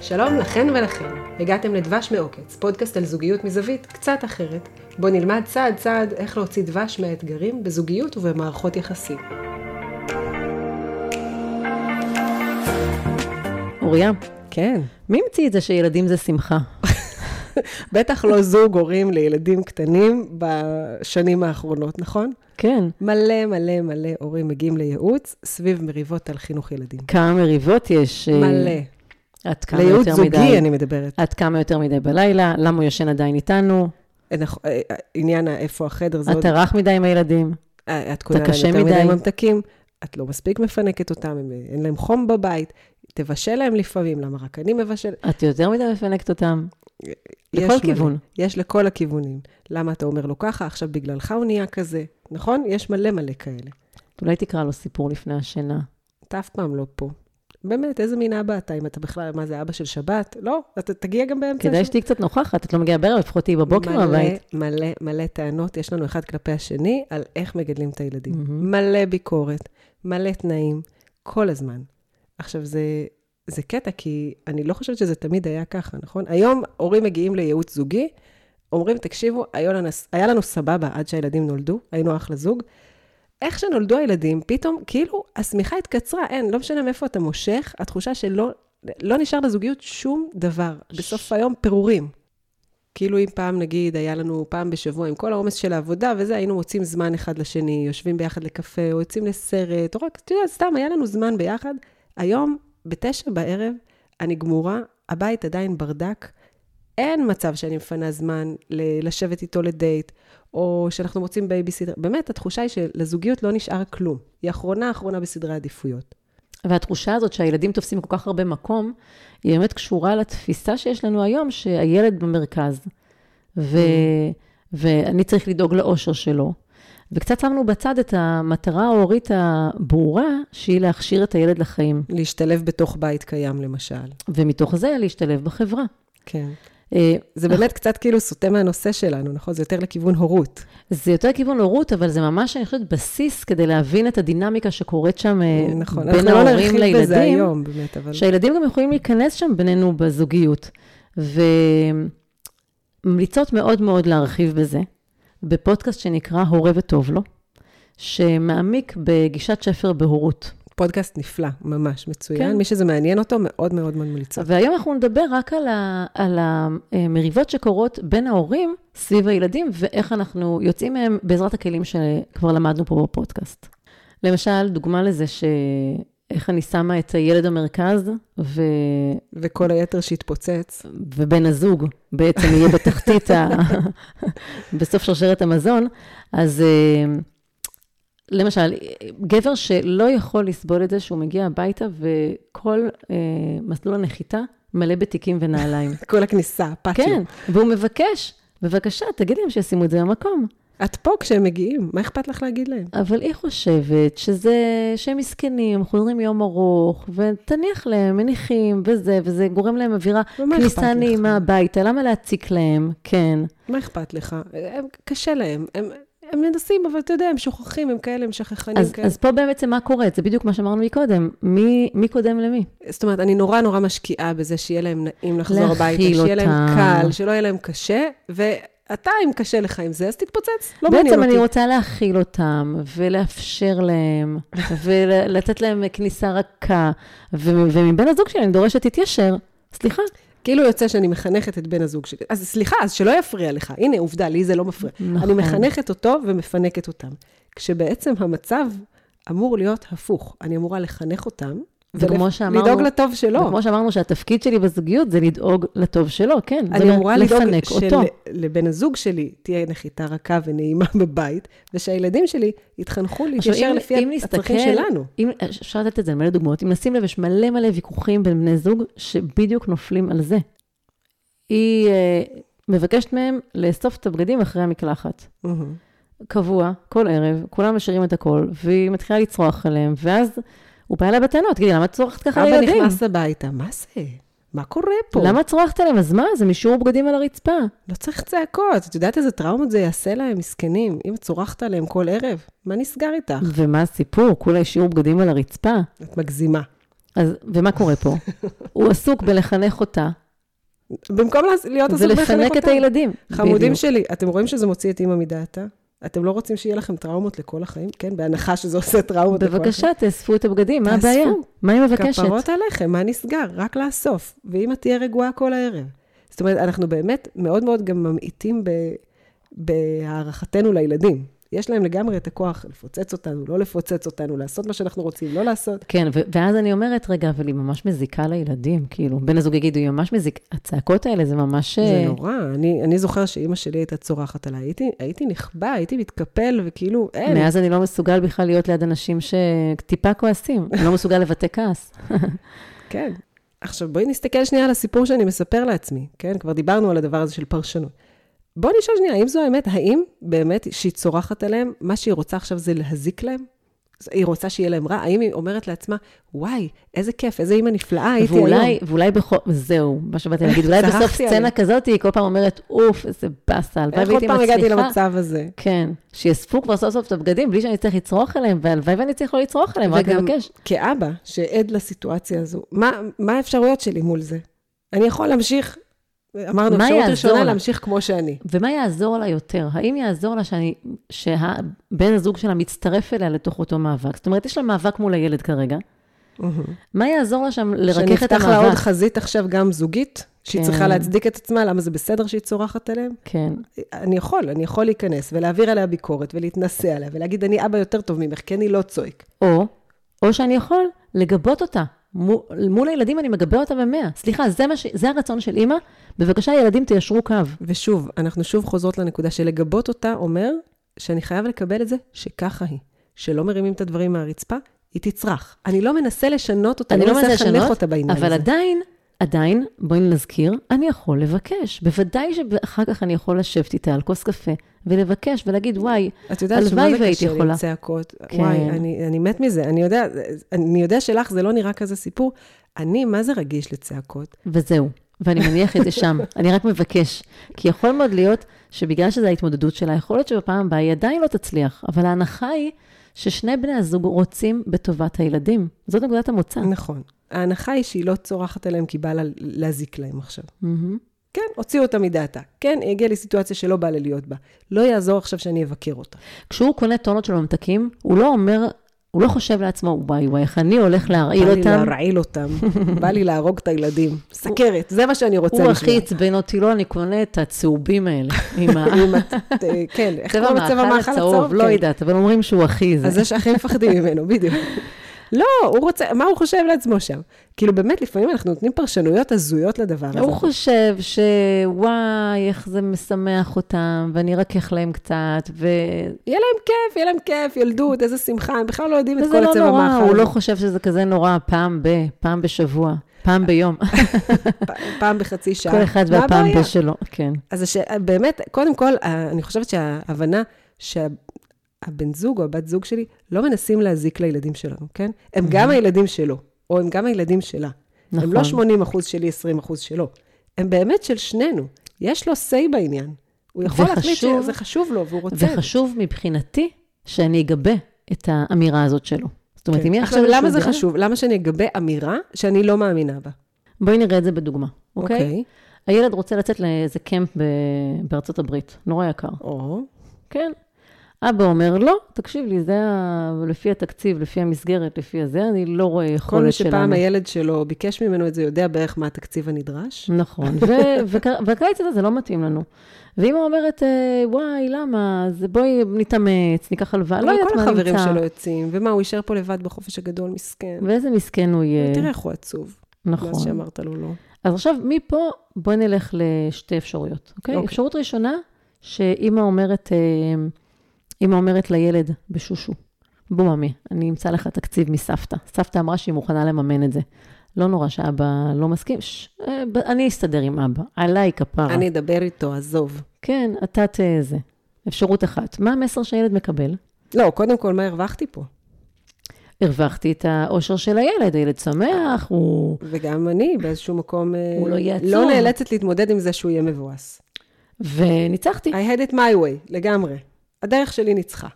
שלום לכן ולכן, הגעתם לדבש מעוקץ, פודקאסט על זוגיות מזווית קצת אחרת, בו נלמד צעד צעד איך להוציא דבש מהאתגרים בזוגיות ובמערכות יחסים. אוריה, כן. מי המציא את זה שילדים זה שמחה? בטח לא זוג הורים לילדים קטנים בשנים האחרונות, נכון? כן. מלא מלא מלא הורים מגיעים לייעוץ סביב מריבות על חינוך ילדים. כמה מריבות יש. אה, מלא. עד כמה לייעוץ יותר זוגי מדי. אני מדברת. עד כמה יותר מדי בלילה, למה הוא ישן עדיין איתנו, אה, אה, עניין איפה החדר זה עוד... אתה רך מדי עם הילדים. את קונה להם יותר מדי. ממתקים, את לא מספיק מפנקת אותם, אין להם חום בבית, תבשל להם לפעמים, למה רק אני מבשל? את יותר מדי מפנקת אותם. יש לכל מלא. כיוון. יש לכל הכיוונים. למה אתה אומר לו ככה, עכשיו בגללך הוא נהיה כזה, נכון? יש מלא מלא כאלה. אולי תקרא לו סיפור לפני השינה. אתה אף פעם לא פה. באמת, איזה מין אבא אתה? אם אתה בכלל, מה זה, אבא של שבת? לא, אתה תגיע גם באמצע כדאי. שתהיי קצת נוכחת, את לא מגיעה בערב, לפחות תהיי בבוקר מלא, מהבית. מלא, מלא טענות, יש לנו אחד כלפי השני על איך מגדלים את הילדים. מהמם. מלא ביקורת, מלא תנאים, כל הזמן. עכשיו, זה, זה קטע, כי אני לא חושבת שזה תמיד היה ככה, נכון? היום הורים מגיעים לייעוץ זוגי, אומרים, תקשיבו, היה לנו, היה לנו סבבה עד שהילדים נולדו, היינו אחלה זוג. איך שנולדו הילדים, פתאום, כאילו, השמיכה התקצרה, אין, לא משנה מאיפה אתה מושך, התחושה שלא לא נשאר לזוגיות שום דבר. בסוף היום, פירורים. כאילו אם פעם, נגיד, היה לנו פעם בשבוע עם כל העומס של העבודה וזה, היינו מוצאים זמן אחד לשני, יושבים ביחד לקפה, או יוצאים לסרט, או רק, אתה יודע, סתם, היה לנו זמן ביחד. היום, בתשע בערב, אני גמורה, הבית עדיין ברדק, אין מצב שאני מפנה זמן ל- לשבת איתו לדייט, או שאנחנו מוצאים בייביסיטר. באמת, התחושה היא שלזוגיות לא נשאר כלום. היא אחרונה אחרונה בסדרי עדיפויות. והתחושה הזאת שהילדים תופסים כל כך הרבה מקום, היא באמת קשורה לתפיסה שיש לנו היום, שהילד במרכז, ו... ואני צריך לדאוג לאושר שלו. וקצת שמנו בצד את המטרה ההורית הברורה, שהיא להכשיר את הילד לחיים, להשתלב בתוך בית קיים, למשל. ומתוך זה להשתלב בחברה. כן. אה, זה באמת קצת כאילו סוטה מהנושא שלנו, נכון? זה יותר לכיוון הורות. זה יותר כיוון הורות, אבל זה ממש, אני חושבת, בסיס כדי להבין את הדינמיקה שקורית שם אה, נכון, בין אנחנו לא ההורים נרחיב לילדים. בזה היום, באמת, אבל... שהילדים גם יכולים להיכנס שם בינינו בזוגיות. וממליצות מאוד מאוד להרחיב בזה, בפודקאסט שנקרא הורה וטוב לו, שמעמיק בגישת שפר בהורות. פודקאסט נפלא, ממש מצוין. כן. מי שזה מעניין אותו, מאוד מאוד ממליצה. והיום אנחנו נדבר רק על, ה, על המריבות שקורות בין ההורים סביב הילדים, ואיך אנחנו יוצאים מהם בעזרת הכלים שכבר למדנו פה בפודקאסט. למשל, דוגמה לזה ש... איך אני שמה את הילד במרכז, ו... וכל היתר שהתפוצץ. ובן הזוג בעצם יהיה בתחתית, ה... בסוף שרשרת המזון, אז אה, למשל, גבר שלא יכול לסבול את זה שהוא מגיע הביתה וכל אה, מסלול הנחיתה מלא בתיקים ונעליים. כל הכניסה, הפטיו. כן, והוא מבקש, בבקשה, תגידי להם שישימו את זה במקום. את פה כשהם מגיעים, מה אכפת לך להגיד להם? אבל היא חושבת שזה, שהם מסכנים, חוזרים יום ארוך, ותניח להם, מניחים, וזה, וזה גורם להם אווירה, כניסה? נעימה הביתה, למה להציק להם? כן. מה אכפת לך? הם, קשה להם. הם, הם מנסים, אבל אתה יודע, הם שוכחים, הם כאלה, הם שכחנים אז, כאלה. אז פה בעצם מה קורה? זה בדיוק מה שאמרנו מקודם. מי, מי קודם למי? זאת אומרת, אני נורא נורא משקיעה בזה שיהיה להם נעים לחזור הביתה, שיהיה להם אותם. קל, שלא יהיה להם קשה, ואתה, אם קשה לך עם זה, אז תתפוצץ, לא מעניין בעצם אותי. אני רוצה להכיל אותם, ולאפשר להם, ולתת להם כניסה רכה, ו- ומבן הזוג שלי אני דורשת, תתיישר. סליחה. כאילו יוצא שאני מחנכת את בן הזוג שלי. אז סליחה, אז שלא יפריע לך. הנה, עובדה, לי זה לא מפריע. נכון. אני מחנכת אותו ומפנקת אותם. כשבעצם המצב אמור להיות הפוך. אני אמורה לחנך אותם, וכמו שאמרנו- לדאוג לטוב שלו. וכמו שאמרנו שהתפקיד שלי בזוגיות זה לדאוג לטוב שלו, כן. אני אמורה לדאוג. שלבן הזוג שלי תהיה נחיתה רכה ונעימה בבית, ושהילדים שלי יתחנכו להתיישר לפי אם הצרכים נסתכל- שלנו. אם, אפשר לתת את זה למלא דוגמאות. אם נשים לב, יש מלא מלא ויכוחים בין בני זוג שבדיוק נופלים על זה. היא אה, מבקשת מהם לאסוף את הבגדים אחרי המקלחת. מהמם. קבוע, כל ערב, כולם משאירים את הכל, והיא מתחילה לצרוח עליהם, ואז הוא בא אליה בטענות, תגידי, למה את צורחת ככה אבא לילדים? נכנס הביתה, מה זה? מה קורה פה? למה צרחת עליהם? אז מה? זה מישור בגדים על הרצפה. לא צריך צעקות. את יודעת איזה טראומות זה יעשה להם, מסכנים? אם צורחת עליהם כל ערב, מה נסגר איתך? ומה הסיפור? כולה השאירו בגדים על הרצפה. את מגזימה. אז, ומה קורה פה? הוא עסוק בלחנך אותה, במקום להיות עסוק ולפנק בחנק את אותם. הילדים. חמודים בדיוק. שלי, אתם רואים שזה מוציא את אימא מדעתה? אתם לא רוצים שיהיה לכם טראומות לכל החיים? כן, בהנחה שזה עושה טראומות לכל החיים. בבקשה, תאספו את הבגדים, מה. הבעיה? מה היא מבקשת? כפרות עליכם, מה נסגר? רק לאסוף. ואמא תהיה רגועה כל הערב. זאת אומרת, אנחנו באמת מאוד מאוד גם ממעיטים ב- בהערכתנו לילדים. יש להם לגמרי את הכוח לפוצץ אותנו, לא לפוצץ אותנו, לעשות מה שאנחנו רוצים, לא לעשות. כן, ו- ואז אני אומרת, רגע, אבל היא ממש מזיקה לילדים, כאילו, בן הזוג יגיד, היא ממש מזיקה, הצעקות האלה זה ממש... זה אה, נורא. אני, אני זוכר שאימא שלי הייתה צורחת עליי. הייתי, הייתי נכבה, הייתי מתקפל, וכאילו, אין. מאז אני לא מסוגל בכלל להיות ליד אנשים שטיפה כועסים, אני לא מסוגל לבטא כעס. כן. עכשיו, בואי נסתכל שנייה על הסיפור שאני מספר לעצמי, כן? כבר דיברנו על הדבר הזה של פרשנות. בואי נשאל שנייה, האם זו האמת? האם באמת שהיא צורחת עליהם, מה שהיא רוצה עכשיו זה להזיק להם? היא רוצה שיהיה להם רע? האם היא אומרת לעצמה, וואי, איזה כיף, איזה אימא נפלאה הייתי היום? ואולי, ואולי בכל, זהו, מה שבאתי להגיד, אולי בסוף סצנה. כזאת, היא כל פעם אומרת, אוף, איזה באסה, הלוואי איך עוד והייתי פעם הגעתי מצליחה. למצב הזה? כן, שיאספו כבר סוף סוף את הבגדים, בלי שאני אצטרך לצרוך עליהם, והלוואי ואני צריך לא לצרוך עליהם, רק וגם לבקש. כאבא שעד לסיטואציה הזו, מה, מה האפשרויות שלי מול זה? אני יכול להמשיך, אמרנו, אפשרות ראשונה, לה? להמשיך כמו שאני. ומה יעזור לה יותר? האם יעזור לה שאני, שהבן הזוג שלה מצטרף אליה לתוך אותו מאבק? זאת אומרת, יש לה מאבק מול הילד כרגע. מה יעזור לה שם לרכך את שנפתח לה עוד המאבק? חזית עכשיו גם זוגית, שהיא כן. צריכה להצדיק את עצמה, למה זה בסדר שהיא צורחת עליהם? כן. אני יכול, אני יכול להיכנס ולהעביר עליה ביקורת ולהתנסה עליה ולהגיד, אני אבא יותר טוב ממך, כי אני לא צועק. או, או שאני יכול לגבות אותה. מול, מול הילדים אני מגבה אותה במאה. סליחה, זה, מה ש, זה הרצון של אימא? בבקשה, ילדים, תיישרו קו. ושוב, אנחנו שוב חוזרות לנקודה שלגבות אותה אומר שאני חייב לקבל את זה שככה היא. שלא מרימים את הדברים מהרצפה, היא תצרח. אני לא מנסה לשנות אותה, אני לא מנסה לחנך אותה בעניין אבל הזה. עדיין, עדיין, בואי נזכיר, אני יכול לבקש. בוודאי שאחר כך אני יכול לשבת איתה על כוס קפה ולבקש ולהגיד, וואי, את יודעת שמה הלוואי זה והייתי קשה לי יכולה. צעקות. כן. וואי, אני, אני מת מזה. אני יודע, אני יודע שלך זה לא נראה כזה סיפור. אני, מה זה רגיש לצעקות? וזהו. ואני מניח את זה שם. אני רק מבקש. כי יכול מאוד להיות שבגלל שזו ההתמודדות שלה, יכול להיות שבפעם הבאה היא עדיין לא תצליח, אבל ההנחה היא ששני בני הזוג רוצים בטובת הילדים. זאת נקודת המוצא. נכון. ההנחה היא שהיא לא צורחת עליהם כי בא לה להזיק להם עכשיו. מהמם. כן, הוציאו אותה מדעתה. כן, היא הגיעה לסיטואציה שלא בא לה להיות בה. לא יעזור עכשיו שאני אבקר אותה. כשהוא קונה טונות של ממתקים, הוא לא אומר, הוא לא חושב לעצמו, וואי וואי, איך אני הולך להרעיל בא לי אותם. להרעיל אותם, בא לי להרוג את הילדים. סכרת, זה מה שאני רוצה הוא. הכי עצבן אותי, לא, אני קונה את הצהובים האלה. עם ה... הת- כן, איך קוראים לצבע מאכל הצהוב? לא כן. יודעת, אבל אומרים שהוא הכי זה. אז זה שהכי מפחדים ממנו, בדיוק. לא, הוא רוצה, מה הוא חושב לעצמו שם? כאילו, באמת, לפעמים אנחנו נותנים פרשנויות הזויות לדבר הזה. הוא חושב שוואי, איך זה משמח אותם, ואני ארכך להם קצת, ו... יהיה להם כיף, יהיה להם כיף, ילדות, איזה שמחה, הם בכלל לא יודעים את כל לא הצבע נורא, מאכל. הוא לא. חושב שזה כזה נורא פעם ב, פעם בשבוע, פעם ביום. פ- פעם בחצי שעה. כל אחד והפעם? בשלו, כן. אז הש... באמת, קודם כל, ה- אני חושבת שההבנה שהבן זוג או הבת זוג שלי לא מנסים להזיק לילדים שלנו, כן? הם גם הילדים שלו, או הם גם הילדים שלה. הם לא נכון. 80 אחוז שלי, 20 אחוז שלו. הם באמת של שנינו. יש לו say בעניין. הוא יכול להחליט וחשוב- שזה חשוב לו, והוא רוצה. וחשוב מבחינתי שאני אגבה את האמירה הזאת שלו. זאת אומרת, כן. אם לו עכשיו, למה זה דעה- חשוב? למה שאני אגבה אמירה שאני לא מאמינה בה? בואי נראה את זה בדוגמה, אוקיי? אוקיי. הילד רוצה לצאת לאיזה קמפ ב- בארצות הברית, נורא יקר, או, כן? אבא אומר, לא, תקשיב לי, זה ה... לפי התקציב, לפי המסגרת, לפי הזה, אני לא רואה כל מי יכולת שפעם שלנו. הילד שלו ביקש ממנו את זה, יודע בערך מה התקציב הנדרש. נכון, והקיץ הזה זה לא מתאים לנו. ואמא אומרת, אה, וואי, למה? אז בואי נתאמץ, ניקח הלוואה, לא יודעת כל מה החברים נמצא. שלו יוצאים, ומה, הוא יישאר פה לבד בחופש הגדול, מסכן. ואיזה מסכן הוא יהיה. תראה איך הוא עצוב, מאז נכון. שאמרת לו לא. אז עכשיו, מפה בואי נלך לשתי אפשרויות, אוקיי? אוקיי. אפשרות ראשונה, שאימא אומרת, אימא אומרת לילד בשושו, בוא ממי, אני אמצא לך תקציב מסבתא. סבתא אמרה שהיא מוכנה לממן את זה. לא נורא שאבא לא מסכים, ש... אה, אני אסתדר עם אבא, עליי כפרה. אני אדבר איתו, עזוב. כן, אתה ת... זה. אפשרות אחת. מה המסר שהילד מקבל? לא, קודם כל, מה הרווחתי פה? הרווחתי את האושר של הילד, הילד שמח, הוא... וגם אני באיזשהו מקום, אה, הוא לא יהיה עצוב. לא נאלצת להתמודד עם זה שהוא יהיה מבואס. וניצחתי. I had it my way, לגמרי. הדרך שלי ניצחה.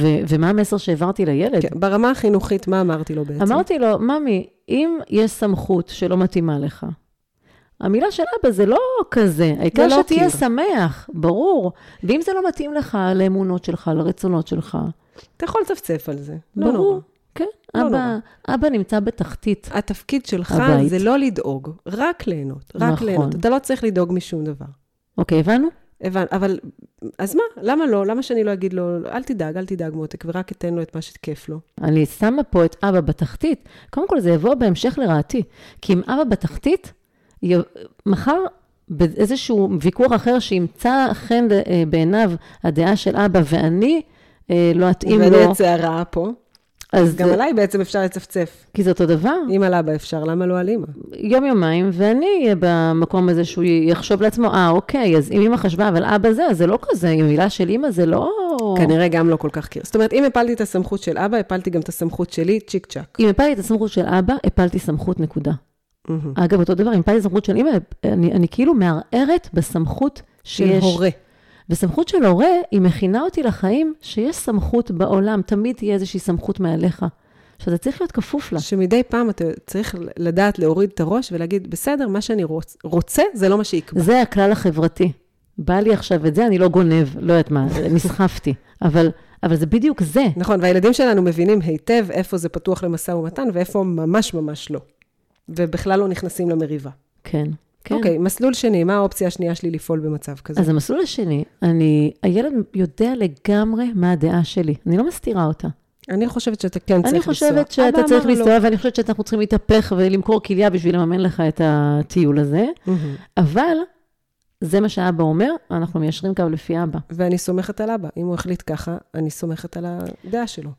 ו- ומה המסר שהעברתי לילד? כן, ברמה החינוכית, מה אמרתי לו בעצם? אמרתי לו, ממי, אם יש סמכות שלא מתאימה לך, המילה של אבא זה לא כזה, העיקר לא שתהיה קיר. שמח, ברור. ואם זה לא מתאים לך, לאמונות שלך, לרצונות שלך, אתה יכול לצפצף על זה. לא ברור. נורא. כן, לא אבא, נורא. אבא נמצא בתחתית. התפקיד שלך הבית. זה לא לדאוג, רק ליהנות. רק נכון. ליהנות. אתה לא צריך לדאוג משום דבר. אוקיי, הבנו? הבנ... אבל, אז מה? למה לא? למה שאני לא אגיד לו, אל תדאג, אל תדאג מותק, ורק אתן לו את מה שכיף לו? אני שמה פה את אבא בתחתית. קודם כל, זה יבוא בהמשך לרעתי. כי אם אבא בתחתית, י... מחר, באיזשהו ויכוח אחר שימצא חן אה, בעיניו הדעה של אבא, ואני אה, לא אתאים לו, ואני הרעה פה. אז גם עליי בעצם אפשר לצפצף. כי זה אותו דבר. אם על אבא אפשר, למה לא על אימא? יום-יומיים, ואני אהיה במקום הזה שהוא יחשוב לעצמו, אה, אוקיי, אז אם אמא חשבה, אבל אבא זה, אז זה לא כזה, עם מילה של אמא זה לא... כנראה גם לא כל כך קיר. זאת אומרת, אם הפלתי את הסמכות של אבא, הפלתי גם את הסמכות שלי, צ'יק צ'אק. אם הפלתי את הסמכות של אבא, הפלתי סמכות, נקודה. אגב, אותו דבר, אם הפלתי סמכות של אמא, אני, אני כאילו מערערת בסמכות של שיש. הורה. וסמכות של הורה, היא מכינה אותי לחיים שיש סמכות בעולם, תמיד תהיה איזושהי סמכות מעליך. שאתה צריך להיות כפוף לה. שמדי פעם אתה צריך לדעת להוריד את הראש ולהגיד, בסדר, מה שאני רוצ... רוצה, זה לא מה שיקבע. זה הכלל החברתי. בא לי עכשיו את זה, אני לא גונב, לא יודעת מה, נסחפתי. אבל, אבל זה בדיוק זה. נכון, והילדים שלנו מבינים היטב איפה זה פתוח למשא ומתן ואיפה ממש ממש לא. ובכלל לא נכנסים למריבה. כן, כן. אוקיי, מסלול שני, מה האופציה השנייה שלי לפעול במצב כזה? אז המסלול השני, אני, הילד יודע לגמרי מה הדעה שלי, אני לא מסתירה אותה. אני חושבת שאתה כן צריך אני לנסוע. חושבת שאתה אבא צריך אמר לא. לנסוע, ואני חושבת שאנחנו צריכים להתהפך ולמכור כליה בשביל לממן לך את הטיול הזה, מהמם. אבל זה מה שאבא אומר, אנחנו מיישרים קו לפי אבא. ואני סומכת על אבא. אם הוא החליט ככה, אני סומכת על הדעה שלו.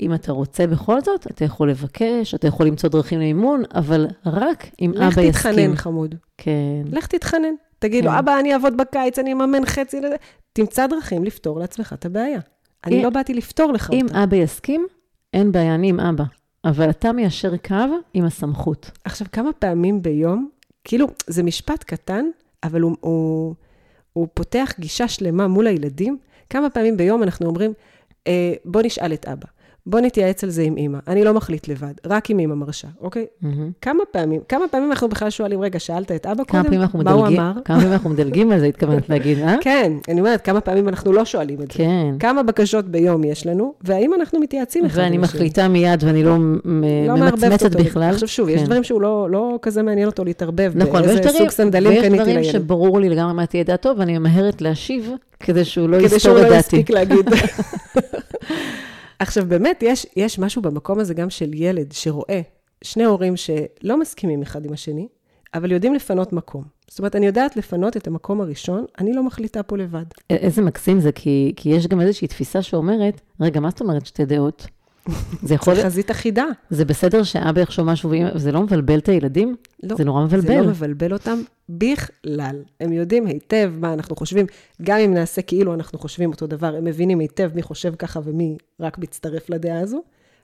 ואם אתה רוצה בכל זאת, אתה יכול לבקש, אתה יכול למצוא דרכים לאימון, אבל רק אם לך אבא יסכים. תתחנן, חמוד. כן. לך תתחנן. תגיד לו, כן. אבא, אני אעבוד בקיץ, אני אממן חצי לזה. תמצא דרכים לפתור לעצמך את הבעיה. אני אם- לא באתי לפתור לך אם אותה. אבא יסכים, אין בעיה, אני עם אבא. אבל אתה מיישר קו עם הסמכות. עכשיו, כמה פעמים ביום, כאילו, זה משפט קטן, אבל הוא, הוא, הוא פותח גישה שלמה מול הילדים. כמה פעמים ביום אנחנו אומרים, אה, בוא נשאל את אבא, בוא נתייעץ על זה עם אימא, אני לא מחליט לבד, רק אם אימא מרשה, אוקיי? מהמם. כמה פעמים, כמה פעמים אנחנו בכלל שואלים, רגע, שאלת את אבא קודם? מה הוא מדלגים, אמר? כמה פעמים אנחנו מדלגים על זה, התכוונת להגיד, אה? כן, אני אומרת, כמה פעמים אנחנו לא שואלים את זה. כן. כמה בקשות ביום יש לנו, והאם אנחנו מתייעצים אחד עם ואני השני? מחליטה מיד ואני לא לא ממצמצת. בכלל. עכשיו שוב, יש כן. דברים שהוא לא, לא כזה מעניין אותו להתערבב נכון, ויש באיזה דברים, סוג סנדלים ויש קניתי דברים לילד. שברור לי לגמרי מה תהיה דעתו, ואני ממהרת להשיב כדי שהוא לא כדי יסתור שהוא את לא דעתי. יספיק להגיד. עכשיו, באמת, יש, יש משהו במקום הזה גם של ילד שרואה שני הורים שלא מסכימים אחד עם השני, אבל יודעים לפנות מקום. זאת אומרת, אני יודעת לפנות את המקום הראשון, אני לא מחליטה פה לבד. איזה מקסים זה, כי, כי יש גם איזושהי תפיסה שאומרת, רגע, מה זאת אומרת שתי דעות? זה יכול זה חזית אחידה. זה בסדר שאבא יחשוב משהו, וזה לא מבלבל את הילדים? לא, זה נורא זה מבלבל. לא מבלבל אותם בכלל. הם יודעים היטב מה אנחנו חושבים, גם אם נעשה כאילו אנחנו חושבים אותו דבר, הם מבינים היטב מי חושב ככה ומי רק מצטרף לדעה הזו,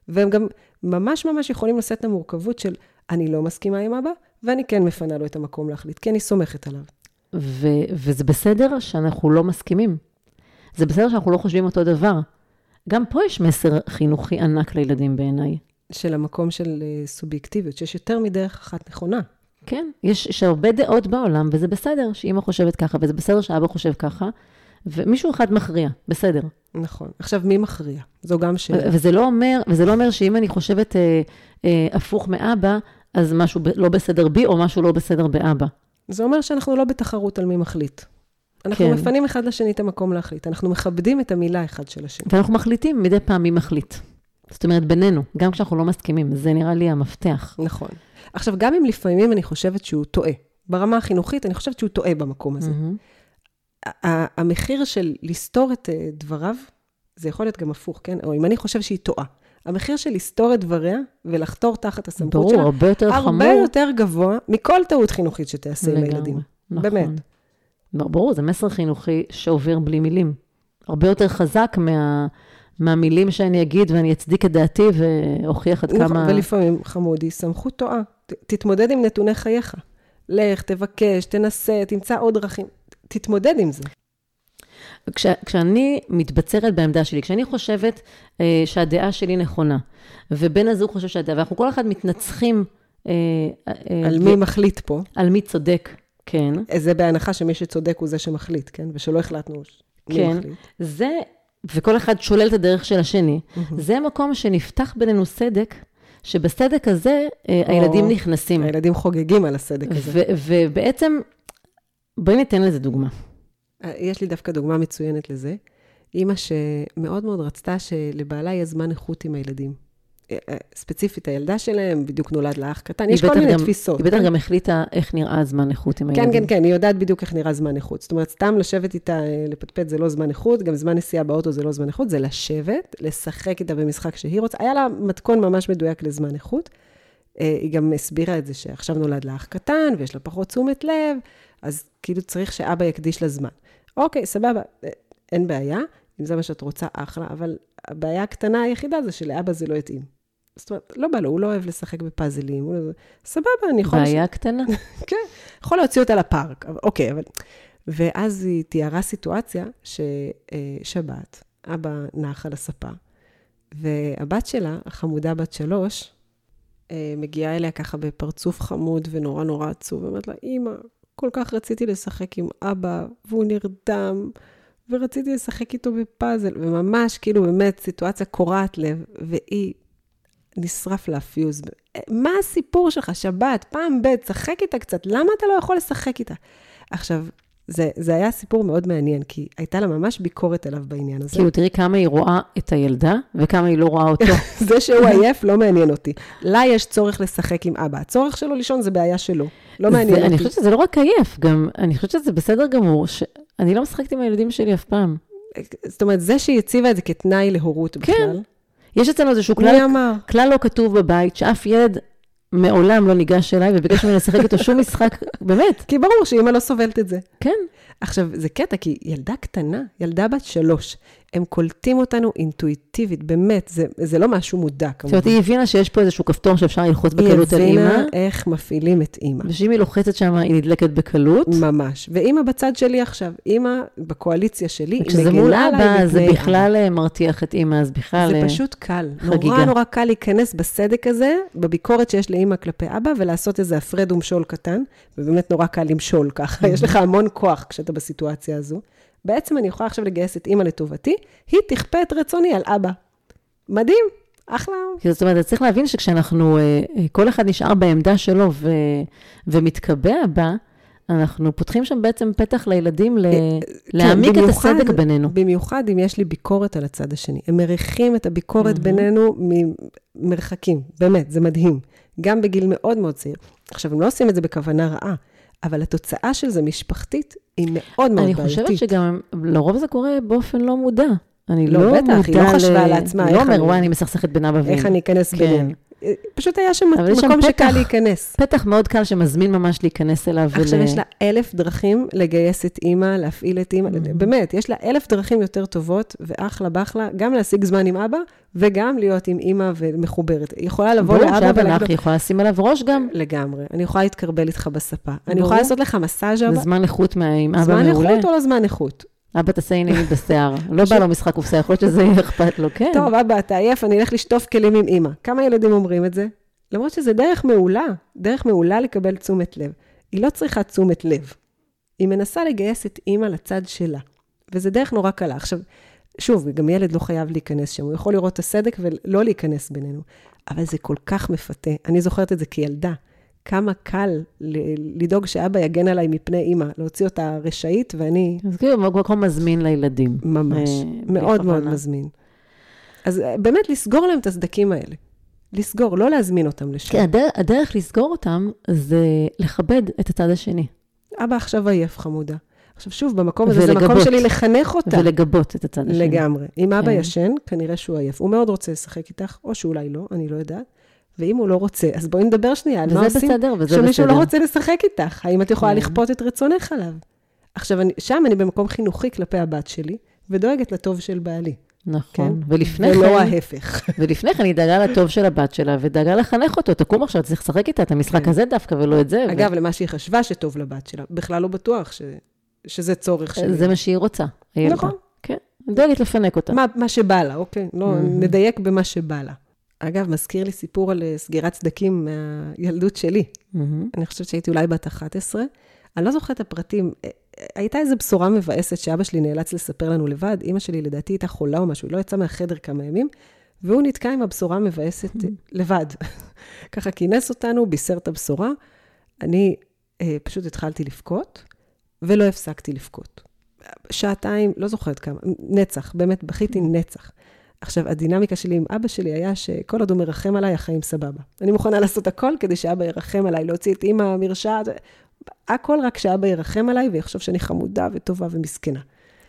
והם גם ממש ממש יכולים לשאת את המורכבות של אני לא מסכימה עם אבא, ואני כן מפנה לו את המקום להחליט, כי אני סומכת עליו. ו- וזה בסדר שאנחנו לא מסכימים. זה בסדר שאנחנו לא חושבים אותו דבר. גם פה יש מסר חינוכי ענק לילדים בעיניי. של המקום של אה, סובייקטיביות, שיש יותר מדרך אחת נכונה. כן, יש, יש הרבה דעות בעולם, וזה בסדר שאימא חושבת ככה, וזה בסדר שאבא חושב ככה, ומישהו אחד מכריע, בסדר. נכון. עכשיו, מי מכריע? זו גם שאלה. וזה לא אומר, וזה לא אומר שאם אני חושבת אה, אה, הפוך מאבא, אז משהו ב- לא בסדר בי, או משהו לא בסדר באבא. זה אומר שאנחנו לא בתחרות על מי מחליט. אנחנו כן. מפנים אחד לשני את המקום להחליט. אנחנו מכבדים את המילה אחד של השני. ואנחנו מחליטים מדי פעם מי מחליט. זאת אומרת, בינינו, גם כשאנחנו לא מסכימים, זה נראה לי המפתח. נכון. עכשיו, גם אם לפעמים אני חושבת שהוא טועה, ברמה החינוכית, אני חושבת שהוא טועה במקום הזה. ה- המחיר של לסתור את אה, דבריו, זה יכול להיות גם הפוך, כן? או אם אני חושב שהיא טועה. המחיר של לסתור את דבריה ולחתור תחת הסמכות ברור, שלה, הרבה יותר הרבה חמור. יותר גבוה מכל טעות חינוכית שתעשה עם הילדים. נכון. באמת. ברור, זה מסר חינוכי שעובר בלי מילים. הרבה יותר חזק מה, מהמילים שאני אגיד ואני אצדיק את דעתי ואוכיח עד נכון, כמה... ולפעמים, חמודי, סמכות טועה. ת- תתמודד עם נתוני חייך. לך, תבקש, תנסה, תמצא עוד דרכים. תתמודד עם זה. כש, כשאני מתבצרת בעמדה שלי, כשאני חושבת אה, שהדעה שלי נכונה, ובן הזוג חושב שהדעה, ואנחנו כל אחד מתנצחים אה, אה, על ו- מי מחליט פה. על מי צודק, כן. זה בהנחה שמי שצודק הוא זה שמחליט, כן? ושלא החלטנו מי כן. מחליט. זה, וכל אחד שולל את הדרך של השני, זה מקום שנפתח בינינו סדק, שבסדק הזה אה, הילדים נכנסים. הילדים חוגגים על הסדק הזה. ו- ובעצם, בואי ניתן לזה דוגמה. יש לי דווקא דוגמה מצוינת לזה. אימא שמאוד מאוד רצתה שלבעלה יהיה זמן איכות עם הילדים. ספציפית, הילדה שלהם, בדיוק נולד לה אח קטן, יש כל מיני גם- תפיסות. היא בטח כן? גם החליטה איך נראה זמן איכות עם כן, הילדים. כן, כן, היא יודעת בדיוק איך נראה זמן איכות. זאת אומרת, סתם לשבת איתה, אה, לפטפט זה לא זמן איכות, גם זמן נסיעה באוטו זה לא זמן איכות, זה לשבת, לשחק איתה במשחק שהיא רוצה. היה לה מתכון ממש מדויק לזמן איכות. אה, היא גם הסבירה את זה שעכשיו נולד לה אח קטן, ויש לה פחות תשומת לב, אז כאילו צריך שאבא יקדיש לה זמן. אוקיי, סבבה, אה, אין בעיה, אם זה מה שאת רוצה, אחלה, אבל הבעיה הקטנה היחידה זה שלאבא זה לא יתאים. זאת אומרת, לא בא לו, הוא לא אוהב לשחק בפאזלים, הוא לא... סבבה, אני יכול... בעיה קטנה. כן, יכול להוציא אותה לפארק, אוקיי, אבל... ואז היא תיארה סיטואציה ששבת, אבא נח על הספה, והבת שלה, החמודה בת שלוש, אה, מגיעה אליה ככה בפרצוף חמוד ונורא נורא עצוב, ואומרת לה, אמא, כל כך רציתי לשחק עם אבא, והוא נרדם, ורציתי לשחק איתו בפאזל, וממש, כאילו, באמת, סיטואציה קורעת לב, והיא, נשרף לה הפיוז. מה הסיפור שלך? שבת, פעם ב', שחק איתה קצת, למה אתה לא יכול לשחק איתה? עכשיו, זה, זה היה סיפור מאוד מעניין, כי הייתה לה ממש ביקורת עליו בעניין הזה. כאילו, תראי כמה היא רואה את הילדה, וכמה היא לא רואה אותו. זה שהוא עייף לא מעניין אותי. לה יש צורך לשחק עם אבא. הצורך שלו לישון זה בעיה שלו. לא מעניין זה- אני אותי. חושבת שזה לא רק עייף, גם, אני חושבת שזה בסדר גמור, שאני לא משחקת עם הילדים שלי אף פעם. זאת אומרת, זה שהיא הציבה את זה כתנאי להורות בכלל. יש אצלנו איזשהו כלל? כלל לא כתוב בבית, שאף ילד מעולם לא ניגש אליי וביקש ממני לשחק איתו שום משחק, באמת, כי ברור שאימא לא סובלת את זה. כן. עכשיו, זה קטע, כי ילדה קטנה, ילדה בת שלוש, הם קולטים אותנו אינטואיטיבית, באמת, זה, זה לא משהו מודע, זאת כמובן. אומרת, היא הבינה שיש פה איזשהו כפתור שאפשר ללחוץ היא בקלות על הבינה אימא, איך מפעילים את אימא. ושאם היא לוחצת שם, היא נדלקת בקלות. ממש. ואימא בצד שלי עכשיו, אימא בקואליציה שלי, היא כשזה מול מגנה עליי אבא, זה בכלל אה, מרתיח את אימא, אז בכלל... זה אה, פשוט קל. חגיגה. נורא נורא קל להיכנס בסדק הזה, בביקורת שיש לאימא כלפי אבא, ולעשות איזה הפרד ומשול קטן, ובאמת נורא קל למשול ככה, יש לך המון כוח כשאתה בסיטואציה הזו. בעצם אני יכולה עכשיו לגייס את אימא לטובתי, היא תכפה את רצוני על אבא. מדהים, אחלה. כי זאת אומרת, צריך להבין שכשאנחנו, אה, אה, כל אחד נשאר בעמדה שלו ו, ומתקבע בה, אנחנו פותחים שם בעצם פתח לילדים ל, להעמיק את כן, במיוחד- הסדק בינינו. במיוחד אם יש לי ביקורת על הצד השני. הם מריחים את הביקורת בינינו ממרחקים, באמת, זה מדהים. גם בגיל מאוד מאוד צעיר. עכשיו, הם לא עושים את זה בכוונה רעה, אבל התוצאה של זה משפחתית היא מאוד מאוד אני בעייתית. חושבת שגם, לרוב זה קורה באופן לא מודע. אני לא, לא, בטח, היא לא חשבה לעצמה, היא לא אומר, אני- וואי, אני מסכסכת בין אבא ואמא. איך אני אכנס כן. ביניהם. פשוט היה שם מקום שקל פתח. להיכנס. פתח מאוד קל שמזמין ממש להיכנס אליו. עכשיו ול- יש לה אלף דרכים לגייס את אימא, להפעיל את אימא, Mm-hmm. באמת, יש לה אלף דרכים יותר טובות, ואחלה באחלה, גם להשיג זמן עם אבא, וגם להיות עם אימא ומחוברת. היא יכולה לבוא ברור לאבא שאבא ולהגיד לו, היא יכולה לשים עליו ראש גם. לגמרי, אני יכולה להתקרבל איתך בספה. אני ברור. יכולה לעשות לך מסאז' זה אבא, זמן איכות עם אבא זמן מעולה. איכות או לא זמן איכות? אבא תעשה עניינים בשיער. לא בא לו משחק קופסה, יכול להיות שזה יהיה אכפת לו, כן. טוב, אבא, אתה עייף, אני אלך לשטוף כלים עם אימא. כמה ילדים אומרים את זה? למרות שזה דרך מעולה, דרך מעולה לקבל תשומת לב. היא לא צריכה תשומת לב. היא מנסה לגייס את אימא לצד שלה, וזה דרך נורא קלה. עכשיו, שוב, גם ילד לא חייב להיכנס שם, הוא יכול לראות את הסדק ולא להיכנס בינינו, אבל זה כל כך מפתה. אני זוכרת את זה כילדה. כמה קל לדאוג שאבא יגן עליי מפני אימא, להוציא אותה רשאית, ואני אז כאילו, מקום מזמין לילדים. ממש, אה, מאוד מאוד. מזמין. אז אה, באמת לסגור להם את הסדקים האלה. לסגור, לא להזמין אותם לשם. כן, הדרך, הדרך לסגור אותם זה לכבד את הצד השני. אבא עכשיו עייף, חמודה. עכשיו שוב, במקום הזה זה ולגבות. מקום שלי לחנך אותה. ולגבות את הצד השני. לגמרי. אם אבא כן. ישן, כנראה שהוא עייף. הוא מאוד רוצה לשחק איתך, או שאולי לא, אני לא יודעת. ואם הוא לא רוצה, אז בואי נדבר שנייה על מה וזה עושים בסדר, וזה בסדר. שמישהו לא רוצה לשחק איתך. האם את יכולה כן. לכפות את רצונך עליו? עכשיו, אני, שם אני במקום חינוכי כלפי הבת שלי, ודואגת לטוב של בעלי. נכון. כן? ולפני ולא כן, ההפך. ולפני כן היא דאגה לטוב של הבת שלה, ודאגה לחנך אותו, תקום עכשיו, צריך לשחק איתה את המשחק כן. הזה דווקא, ולא את זה. ו- אגב, למה שהיא חשבה שטוב לבת שלה, בכלל לא בטוח ש... שזה צורך שלי. זה מה שהיא רוצה. נכון. כן, דואגת לפנק אותה. מה, מה שבא לה, אוקיי? לא, מהמם. נדייק במה שבא לה. אגב, מזכיר לי סיפור על אה, סגירת סדקים מהילדות שלי. מהמם. אני חושבת שהייתי אולי בת 11. אני לא זוכרת את הפרטים. אה, אה, הייתה איזו בשורה מבאסת שאבא שלי נאלץ לספר לנו לבד. אימא שלי לדעתי הייתה חולה או משהו, היא לא יצאה מהחדר כמה ימים, והוא נתקע עם הבשורה המבאסת אה, לבד. ככה כינס אותנו, בישר את הבשורה. אני אה, פשוט התחלתי לבכות, ולא הפסקתי לבכות. שעתיים, לא זוכרת כמה, נצח, באמת, בכיתי נצח. עכשיו, הדינמיקה שלי עם אבא שלי היה שכל עוד הוא מרחם עליי, החיים סבבה. אני מוכנה לעשות הכל כדי שאבא ירחם עליי, להוציא את אימא מרשעת, הכל רק שאבא ירחם עליי ויחשוב שאני חמודה וטובה ומסכנה.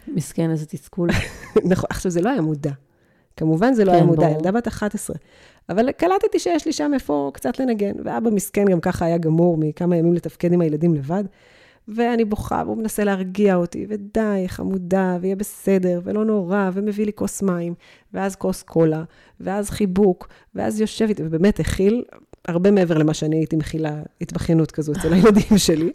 מסכן, איזה תסכול. נכון, עכשיו, זה לא היה מודע. כמובן זה לא כן, היה מודע, ברור. ילדה בת 11. אבל קלטתי שיש לי שם איפה קצת לנגן, ואבא מסכן גם ככה היה גמור מכמה ימים לתפקד עם הילדים לבד. ואני בוכה, והוא מנסה להרגיע אותי, ודי, חמודה, ויהיה בסדר, ולא נורא, ומביא לי כוס מים, ואז כוס קולה, ואז חיבוק, ואז יושב איתי, ובאמת הכיל הרבה מעבר למה שאני הייתי מכילה התבכיינות כזו אצל הילדים שלי.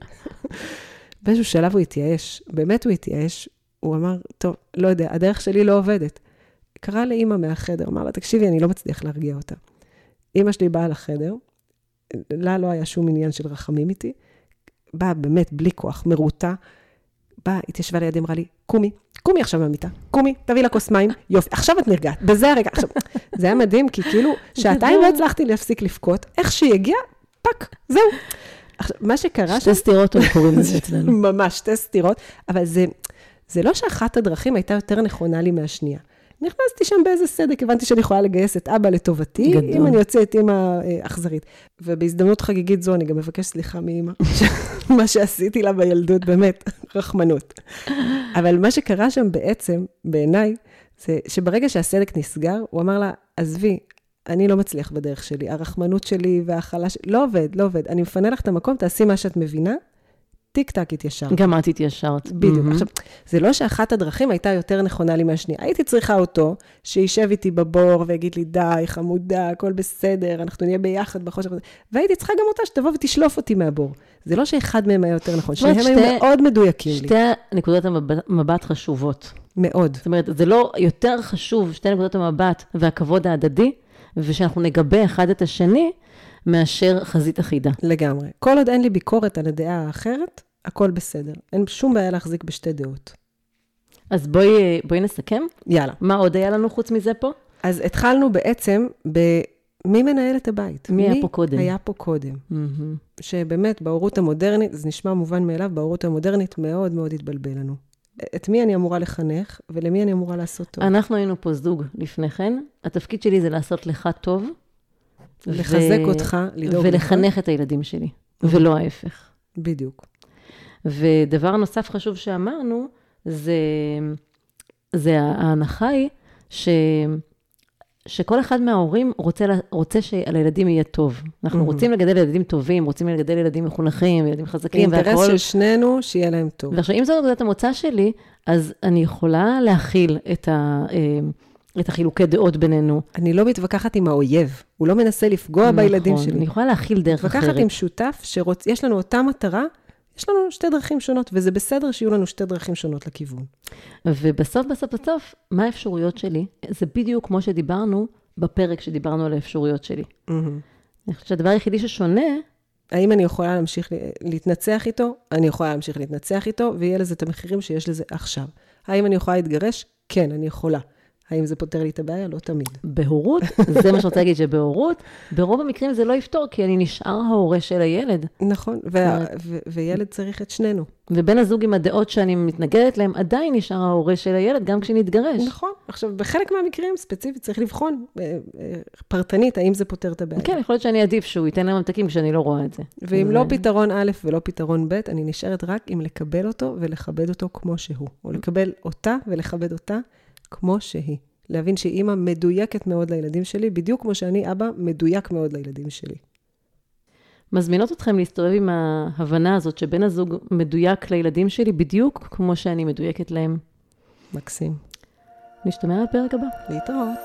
באיזשהו שלב הוא התייאש, באמת הוא התייאש, הוא אמר, טוב, לא יודע, הדרך שלי לא עובדת. קרא לאימא מהחדר, אמר לה, תקשיבי, אני לא מצליח להרגיע אותה. אימא שלי באה לחדר, לה לא היה שום עניין של רחמים איתי, באה באמת בלי כוח, מרוטה, באה, התיישבה לידי, אמרה לי, קומי, קומי עכשיו מהמיטה, קומי, תביאי לה כוס מים, יופי, עכשיו את נרגעת, בזה הרגע. עכשיו, זה היה מדהים, כי כאילו, שעתיים לא הצלחתי להפסיק לבכות, איך שהיא הגיעה, fuck, זהו. עכשיו, מה שקרה שתי סטירות הם קוראים לזה אצלנו. ממש שתי סטירות, אבל זה, זה לא שאחת הדרכים הייתה יותר נכונה לי מהשנייה. נכנסתי שם באיזה סדק, הבנתי שאני יכולה לגייס את אבא לטובתי, גדול. אם אני יוצאת אימא אה, אכזרית. ובהזדמנות חגיגית זו אני גם מבקש סליחה מאימא, מה שעשיתי לה בילדות, באמת, רחמנות. אבל מה שקרה שם בעצם, בעיניי, זה שברגע שהסדק נסגר, הוא אמר לה, עזבי, אני לא מצליח בדרך שלי, הרחמנות שלי וההכלה שלי, לא עובד, לא עובד. אני מפנה לך את המקום, תעשי מה שאת מבינה, טיק טק התיישרת. גם את התיישרת. בדיוק. מהמם. עכשיו, זה לא שאחת הדרכים הייתה יותר נכונה לי מהשנייה. הייתי צריכה אותו, שישב איתי בבור ויגיד לי, די, חמודה, הכל בסדר, אנחנו נהיה ביחד בחושך. הזה." והייתי צריכה גם אותה שתבוא ותשלוף אותי מהבור. זה לא שאחד מהם היה יותר נכון, שניהם היו שתי- מאוד מדויקים לי. שתי נקודות המבט- מבט חשובות. מאוד. זאת אומרת, זה לא יותר חשוב, שתי נקודות המבט והכבוד ההדדי, ושאנחנו נגבה אחד את השני, מאשר חזית אחידה. לגמרי. כל עוד אין לי ביקורת על הדעה האחרת, הכל בסדר. אין שום בעיה להחזיק בשתי דעות. אז בואי, בואי נסכם. יאללה. מה עוד היה לנו חוץ מזה פה? אז התחלנו בעצם ב... מי מנהל את הבית? מי היה פה קודם? היה פה קודם. מהמם. שבאמת, בהורות המודרנית, זה נשמע מובן מאליו, בהורות המודרנית מאוד מאוד התבלבל לנו. את מי אני אמורה לחנך, ולמי אני אמורה לעשות טוב. אנחנו היינו פה זוג לפני כן. התפקיד שלי זה לעשות לך טוב. לחזק אותך, לדאוג לך. ולחנך את הילדים שלי, ולא ההפך. בדיוק. ודבר נוסף חשוב שאמרנו, זה, זה ההנחה היא ש, שכל אחד מההורים רוצה, רוצה שלילדים יהיה טוב. אנחנו מהמם. רוצים לגדל ילדים טובים, רוצים לגדל ילדים מחונכים, ילדים חזקים אינטרס והכול. של שנינו, שיהיה להם טוב. ועכשיו, אם זו נקודת המוצא שלי, אז אני יכולה להכיל את, ה, אה, את החילוקי דעות בינינו. אני לא מתווכחת עם האויב, הוא לא מנסה לפגוע בילדים נכון, שלי. אני יכולה להכיל דרך אחרת. מתווכחת עם שותף שיש לנו אותה מטרה, יש לנו שתי דרכים שונות, וזה בסדר שיהיו לנו שתי דרכים שונות לכיוון. ובסוף, בסוף, בסוף, מה האפשרויות שלי? זה בדיוק כמו שדיברנו בפרק שדיברנו על האפשרויות שלי. אני חושבת שהדבר היחידי ששונה, האם אני יכולה להמשיך להתנצח איתו? אני יכולה להמשיך להתנצח איתו, ויהיה לזה את המחירים שיש לזה עכשיו. האם אני יכולה להתגרש? כן, אני יכולה. האם זה פותר לי את הבעיה? לא תמיד. בהורות, זה מה שאני רוצה להגיד, שבהורות, ברוב המקרים זה לא יפתור, כי אני נשאר ההורה של הילד. נכון, וה- ו- וילד צריך את שנינו. ובן הזוג עם הדעות שאני מתנגדת להם, עדיין נשאר ההורה של הילד, גם כשנתגרש. נכון. עכשיו, בחלק מהמקרים ספציפית צריך לבחון אה, אה, פרטנית, האם זה פותר את הבעיה. כן, יכול להיות שאני עדיף שהוא ייתן להם ממתקים כשאני לא רואה את זה. ואם אז, לא פתרון א' ולא פתרון ב', אני נשארת רק עם לקבל אותו ולכבד אותו כמו שהוא. או לקבל אותה ולכבד אותה כמו שהיא. להבין שהיא אימא מדויקת מאוד לילדים שלי, בדיוק כמו שאני אבא מדויק מאוד לילדים שלי. מזמינות אתכם להסתובב עם ההבנה הזאת שבן הזוג מדויק לילדים שלי בדיוק כמו שאני מדויקת להם. מקסים. נשתמע בפרק הבא. להתראות.